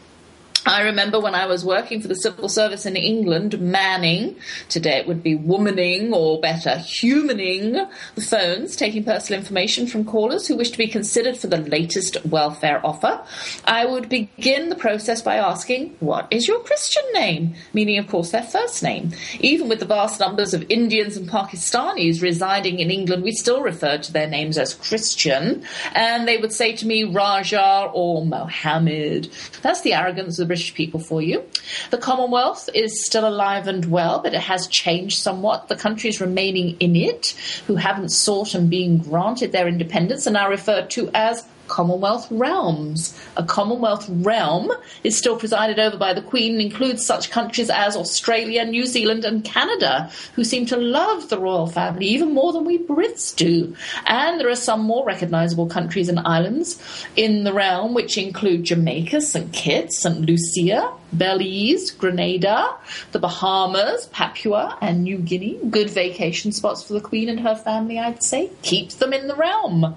I remember when I was working for the civil service in England, manning, today it would be womaning or better, humaning the phones, taking personal information from callers who wish to be considered for the latest welfare offer. I would begin the process by asking, What is your Christian name? Meaning, of course, their first name. Even with the vast numbers of Indians and Pakistanis residing in England, we still referred to their names as Christian, and they would say to me, Raja or Mohammed. That's the arrogance of the British people for you. The Commonwealth is still alive and well, but it has changed somewhat. The countries remaining in it who haven't sought and been granted their independence are now referred to as Commonwealth realms. A Commonwealth realm is still presided over by the Queen and includes such countries as Australia, New Zealand, and Canada, who seem to love the royal family even more than we Brits do. And there are some more recognisable countries and islands in the realm, which include Jamaica, St. Kitts, St. Lucia, Belize, Grenada, the Bahamas, Papua, and New Guinea. Good vacation spots for the Queen and her family, I'd say. Keep them in the realm.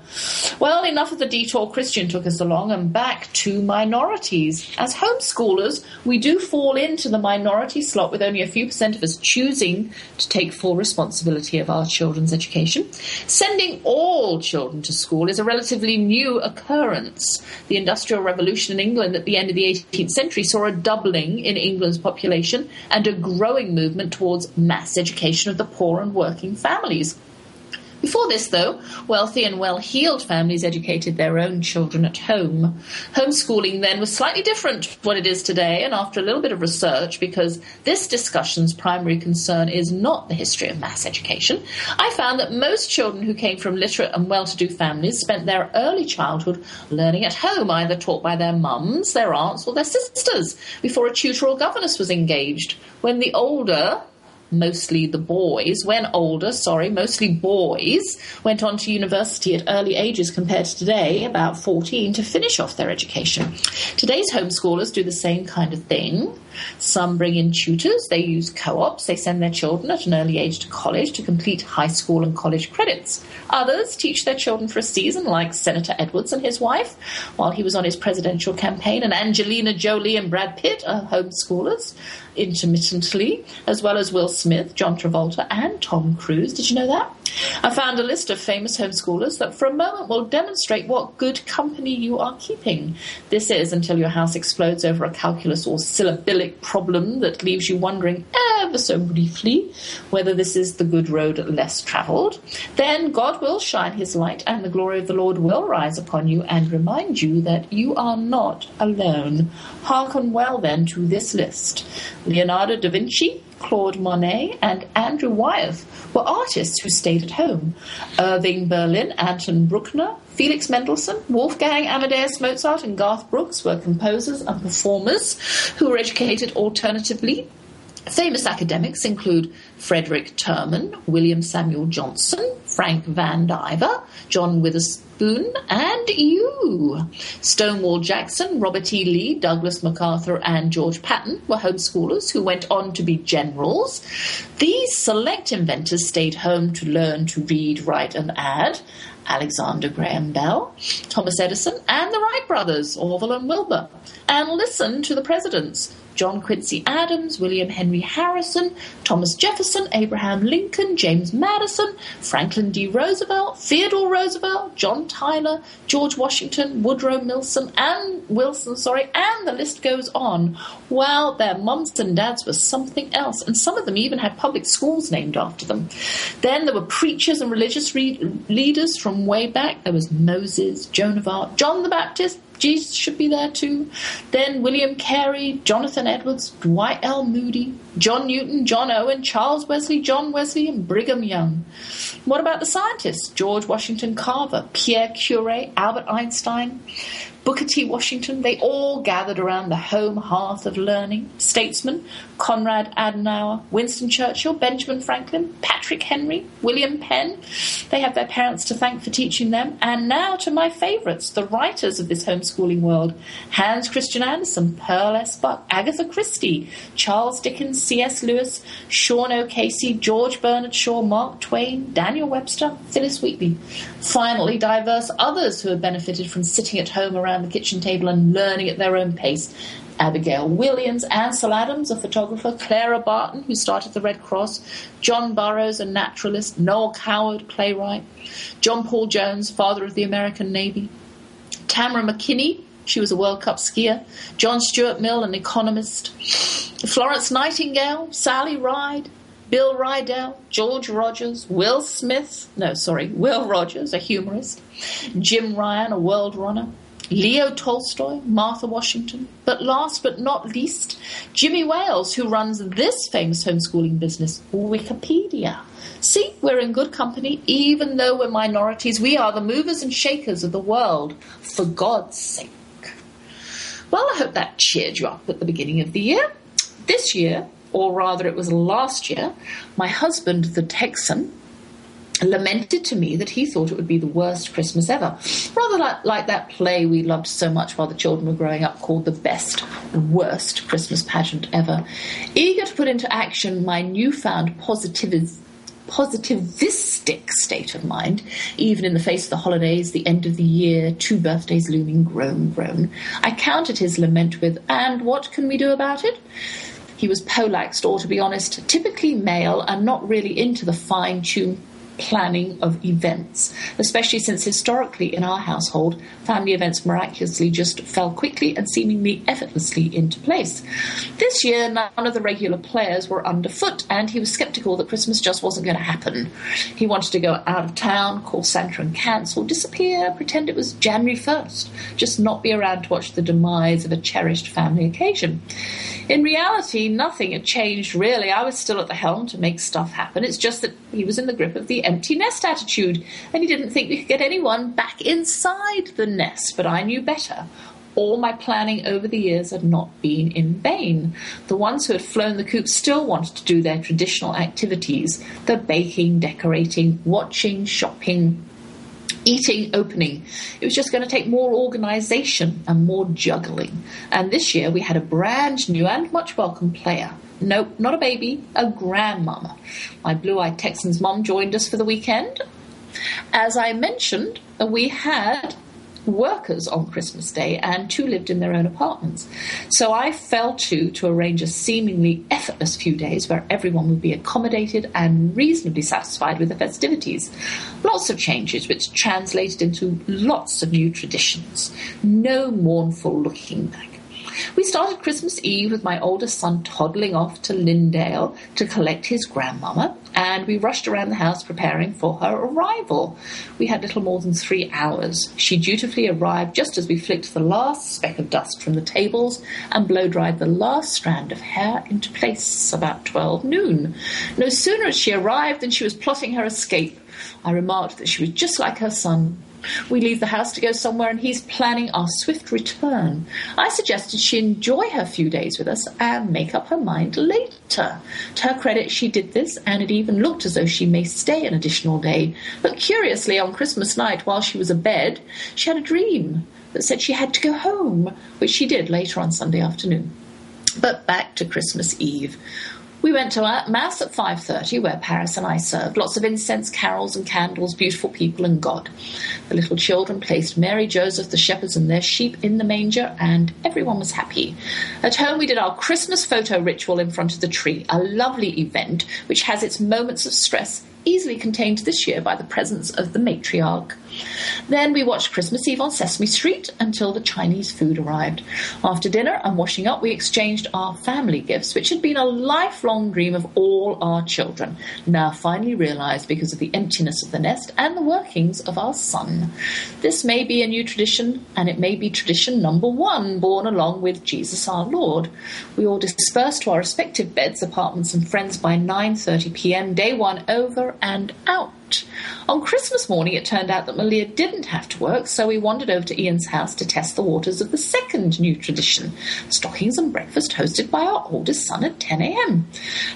Well, enough of the detour Christian took us along and back to minorities. As homeschoolers, we do fall into the minority slot with only a few percent of us choosing to take full responsibility of our children's education. Sending all children to school is a relatively new occurrence. The Industrial Revolution in England at the end of the 18th century saw a doubling in England's population and a growing movement towards mass education of the poor and working families. Before this, though, wealthy and well heeled families educated their own children at home. Homeschooling then was slightly different from what it is today, and after a little bit of research, because this discussion's primary concern is not the history of mass education, I found that most children who came from literate and well to do families spent their early childhood learning at home, either taught by their mums, their aunts, or their sisters, before a tutor or governess was engaged. When the older, mostly the boys, when older, sorry, mostly boys, went on to university at early ages compared to today, about 14, to finish off their education. Today's homeschoolers do the same kind of thing. Some bring in tutors, they use co ops, they send their children at an early age to college to complete high school and college credits. Others teach their children for a season, like Senator Edwards and his wife, while he was on his presidential campaign, and Angelina Jolie and Brad Pitt are homeschoolers intermittently, as well as Will Smith, John Travolta, and Tom Cruise. Did you know that? I found a list of famous homeschoolers that for a moment will demonstrate what good company you are keeping. This is until your house explodes over a calculus or syllabic problem that leaves you wondering ever so briefly whether this is the good road less travelled. Then God will shine his light and the glory of the Lord will rise upon you and remind you that you are not alone. Hearken well then to this list. Leonardo da Vinci, Claude Monet, and Andrew Wyeth were artists who stayed at home. Irving Berlin, Anton Bruckner, Felix Mendelssohn, Wolfgang Amadeus Mozart, and Garth Brooks were composers and performers who were educated alternatively Famous academics include Frederick Terman, William Samuel Johnson, Frank Van Vandiver, John Witherspoon, and you. Stonewall Jackson, Robert E. Lee, Douglas MacArthur, and George Patton were homeschoolers who went on to be generals. These select inventors stayed home to learn to read, write, and add. Alexander Graham Bell, Thomas Edison, and the Wright brothers, Orville and Wilbur, and listen to the presidents. John Quincy Adams, William Henry Harrison, Thomas Jefferson, Abraham Lincoln, James Madison, Franklin D. Roosevelt, Theodore Roosevelt, John Tyler, George Washington, Woodrow Wilson, and Wilson, sorry, and the list goes on. Well, their mums and dads were something else, and some of them even had public schools named after them. Then there were preachers and religious re- leaders from way back. There was Moses, Joan of Arc, John the Baptist, Jesus should be there too. Then William Carey, Jonathan Edwards, Dwight L. Moody, John Newton, John Owen, Charles Wesley, John Wesley, and Brigham Young. What about the scientists? George Washington Carver, Pierre Curie, Albert Einstein. Booker T. Washington, they all gathered around the home hearth of learning. Statesmen, Konrad Adenauer, Winston Churchill, Benjamin Franklin, Patrick Henry, William Penn. They have their parents to thank for teaching them. And now to my favourites, the writers of this homeschooling world Hans Christian Andersen, Pearl S. Buck, Agatha Christie, Charles Dickens, C.S. Lewis, Sean O'Casey, George Bernard Shaw, Mark Twain, Daniel Webster, Phillis Wheatley. Finally, diverse others who have benefited from sitting at home around around the kitchen table and learning at their own pace. Abigail Williams, Ansel Adams, a photographer, Clara Barton, who started the Red Cross, John Burroughs, a naturalist, Noel Coward, playwright, John Paul Jones, father of the American Navy, Tamara McKinney, she was a World Cup skier, John Stuart Mill, an economist, Florence Nightingale, Sally Ride, Bill Rydell, George Rogers, Will Smith, no, sorry, Will Rogers, a humorist, Jim Ryun, a world runner, Leo Tolstoy, Martha Washington, but last but not least, Jimmy Wales, who runs this famous homeschooling business, Wikipedia. See, we're in good company, even though we're minorities. We are the movers and shakers of the world, for God's sake. Well, I hope that cheered you up at the beginning of the year. This year, or rather it was last year, my husband, the Texan, lamented to me that he thought it would be the worst Christmas ever. Rather like, like, that play we loved so much while the children were growing up called The Best, Worst Christmas Pageant Ever. Eager to put into action my newfound positivism positivistic state of mind, even in the face of the holidays, the end of the year, two birthdays looming, groan, groan. I countered his lament with, And what can we do about it? He was polaxed, or to be honest, typically male and not really into the fine tuned planning of events, especially since historically in our household, family events miraculously just fell quickly and seemingly effortlessly into place. This year, none of the regular players were underfoot, and he was skeptical that Christmas just wasn't going to happen. He wanted to go out of town, call Santa and cancel, disappear, pretend it was January 1st, just not be around to watch the demise of a cherished family occasion. In reality, nothing had changed really. I was still at the helm to make stuff happen. It's just that he was in the grip of the empty nest attitude, and he didn't think we could get anyone back inside the nest. But I knew better. All my planning over the years had not been in vain. The ones who had flown the coop still wanted to do their traditional activities the baking, decorating, watching, shopping, eating opening. It was just going to take more organisation and more juggling. And this year we had a brand new and much welcome player. Nope, not a baby, a grandmama. My blue eyed Texan's mom joined us for the weekend. As I mentioned, we had workers on Christmas Day, and two lived in their own apartments. So I fell to to arrange a seemingly effortless few days where everyone would be accommodated and reasonably satisfied with the festivities. Lots of changes, which translated into lots of new traditions. No mournful looking. We started Christmas Eve with my oldest son toddling off to Lindale to collect his grandmama, and we rushed around the house preparing for her arrival. We had little more than three hours. She dutifully arrived just as we flicked the last speck of dust from the tables and blow dried the last strand of hair into place about 12 noon. No sooner had she arrived than she was plotting her escape. I remarked that she was just like her son, We leave the house to go somewhere, and he's planning our swift return. I suggested she enjoy her few days with us and make up her mind later. To her credit, she did this, and it even looked as though she may stay an additional day. But curiously, on Christmas night, while she was abed, she had a dream that said she had to go home, which she did later on Sunday afternoon. But back to Christmas Eve. We went to uh, Mass at 5.30 where Paris and I served. Lots of incense, carols and candles, beautiful people and God. The little children placed Mary, Joseph, the shepherds and their sheep in the manger and everyone was happy. At home we did our Christmas photo ritual in front of the tree, a lovely event which has its moments of stress easily contained this year by the presence of the matriarch. Then we watched Christmas Eve on Sesame Street until the Chinese food arrived. After dinner and washing up, we exchanged our family gifts, which had been a lifelong dream of all our children, now finally realized because of the emptiness of the nest and the workings of our son. This may be a new tradition, and it may be tradition number one, born along with Jesus our Lord. We all dispersed to our respective beds, apartments, and friends by 9:30 p.m. Day one over and out. On Christmas morning, it turned out that Malia didn't have to work, so we wandered over to Ian's house to test the waters of the second new tradition stockings and breakfast hosted by our oldest son at 10 a.m.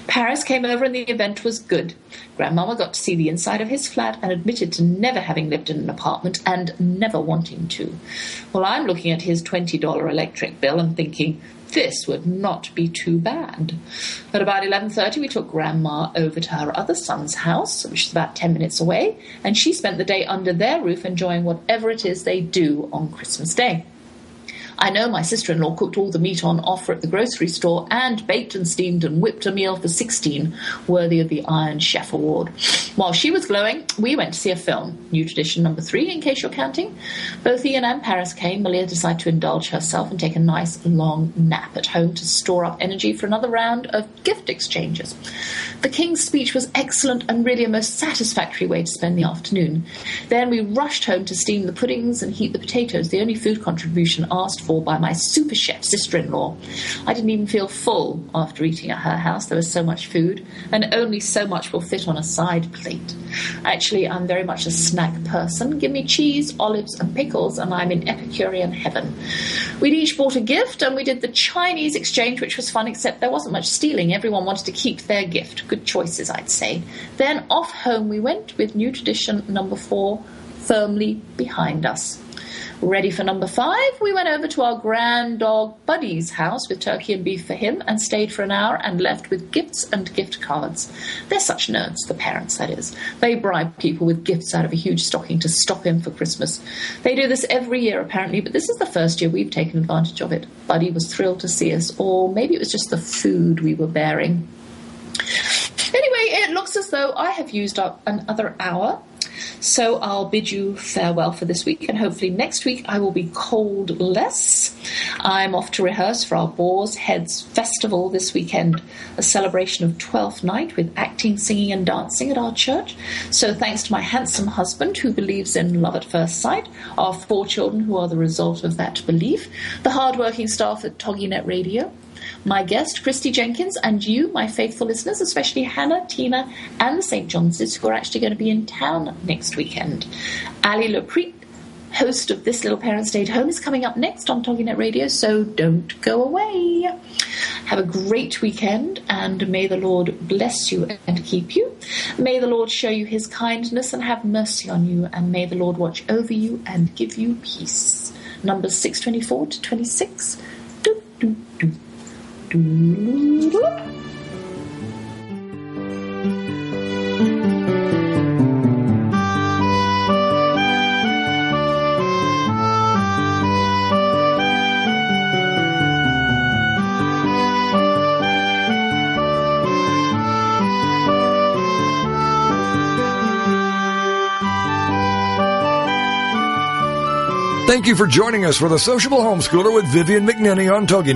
Paris came over and the event was good. Grandmama got to see the inside of his flat and admitted to never having lived in an apartment and never wanting to. Well, I'm looking at his $20 electric bill and thinking, this would not be too bad. At about 11.30, we took Grandma over to her other son's house, which is about 10 minutes away, and she spent the day under their roof enjoying whatever it is they do on Christmas Day. I know my sister in law cooked all the meat on offer at the grocery store and baked and steamed and whipped a meal for 16, worthy of the Iron Chef Award. While she was glowing, we went to see a film, new tradition number three, in case you're counting. Both Ian and Paris came. Malia decided to indulge herself and take a nice long nap at home to store up energy for another round of gift exchanges. The King's speech was excellent and really a most satisfactory way to spend the afternoon. Then we rushed home to steam the puddings and heat the potatoes, the only food contribution asked for by my super chef sister in law. I didn't even feel full after eating at her house. There was so much food, and only so much will fit on a side plate. Actually, I'm very much a snack person. Give me cheese, olives, and pickles, and I'm in Epicurean heaven. We'd each bought a gift, and we did the Chinese exchange, which was fun, except there wasn't much stealing. Everyone wanted to keep their gift. Good choices, I'd say. Then off home we went with new tradition number four firmly behind us. Ready for number five, we went over to our grand dog Buddy's house with turkey and beef for him and stayed for an hour and left with gifts and gift cards. They're such nerds, the parents, that is. They bribe people with gifts out of a huge stocking to stop him for Christmas. They do this every year, apparently, but this is the first year we've taken advantage of it. Buddy was thrilled to see us, or maybe it was just the food we were bearing. Anyway, it looks as though I have used up another hour. So I'll bid you farewell for this week, and hopefully next week I will be cold less. I'm off to rehearse for our Boar's Heads Festival this weekend, a celebration of Twelfth Night with acting, singing, and dancing at our church. So thanks to my handsome husband who believes in love at first sight, our four children who are the result of that belief, the hard-working staff at TogiNet Radio, my guest, Christie Jenkins, and you, my faithful listeners, especially Hannah, Tina, and the St. John's, who are actually going to be in town next weekend. Ali Leprit, host of This Little Parent Stayed Home, is coming up next on TogiNet Radio, so don't go away. Have a great weekend, and may the Lord bless you and keep you. May the Lord show you his kindness and have mercy on you, and may the Lord watch over you and give you peace. Numbers 624 to 26. Do, do, do. Thank you for joining us for the Sociable Homeschooler with Vivian McNinney on TogiNet.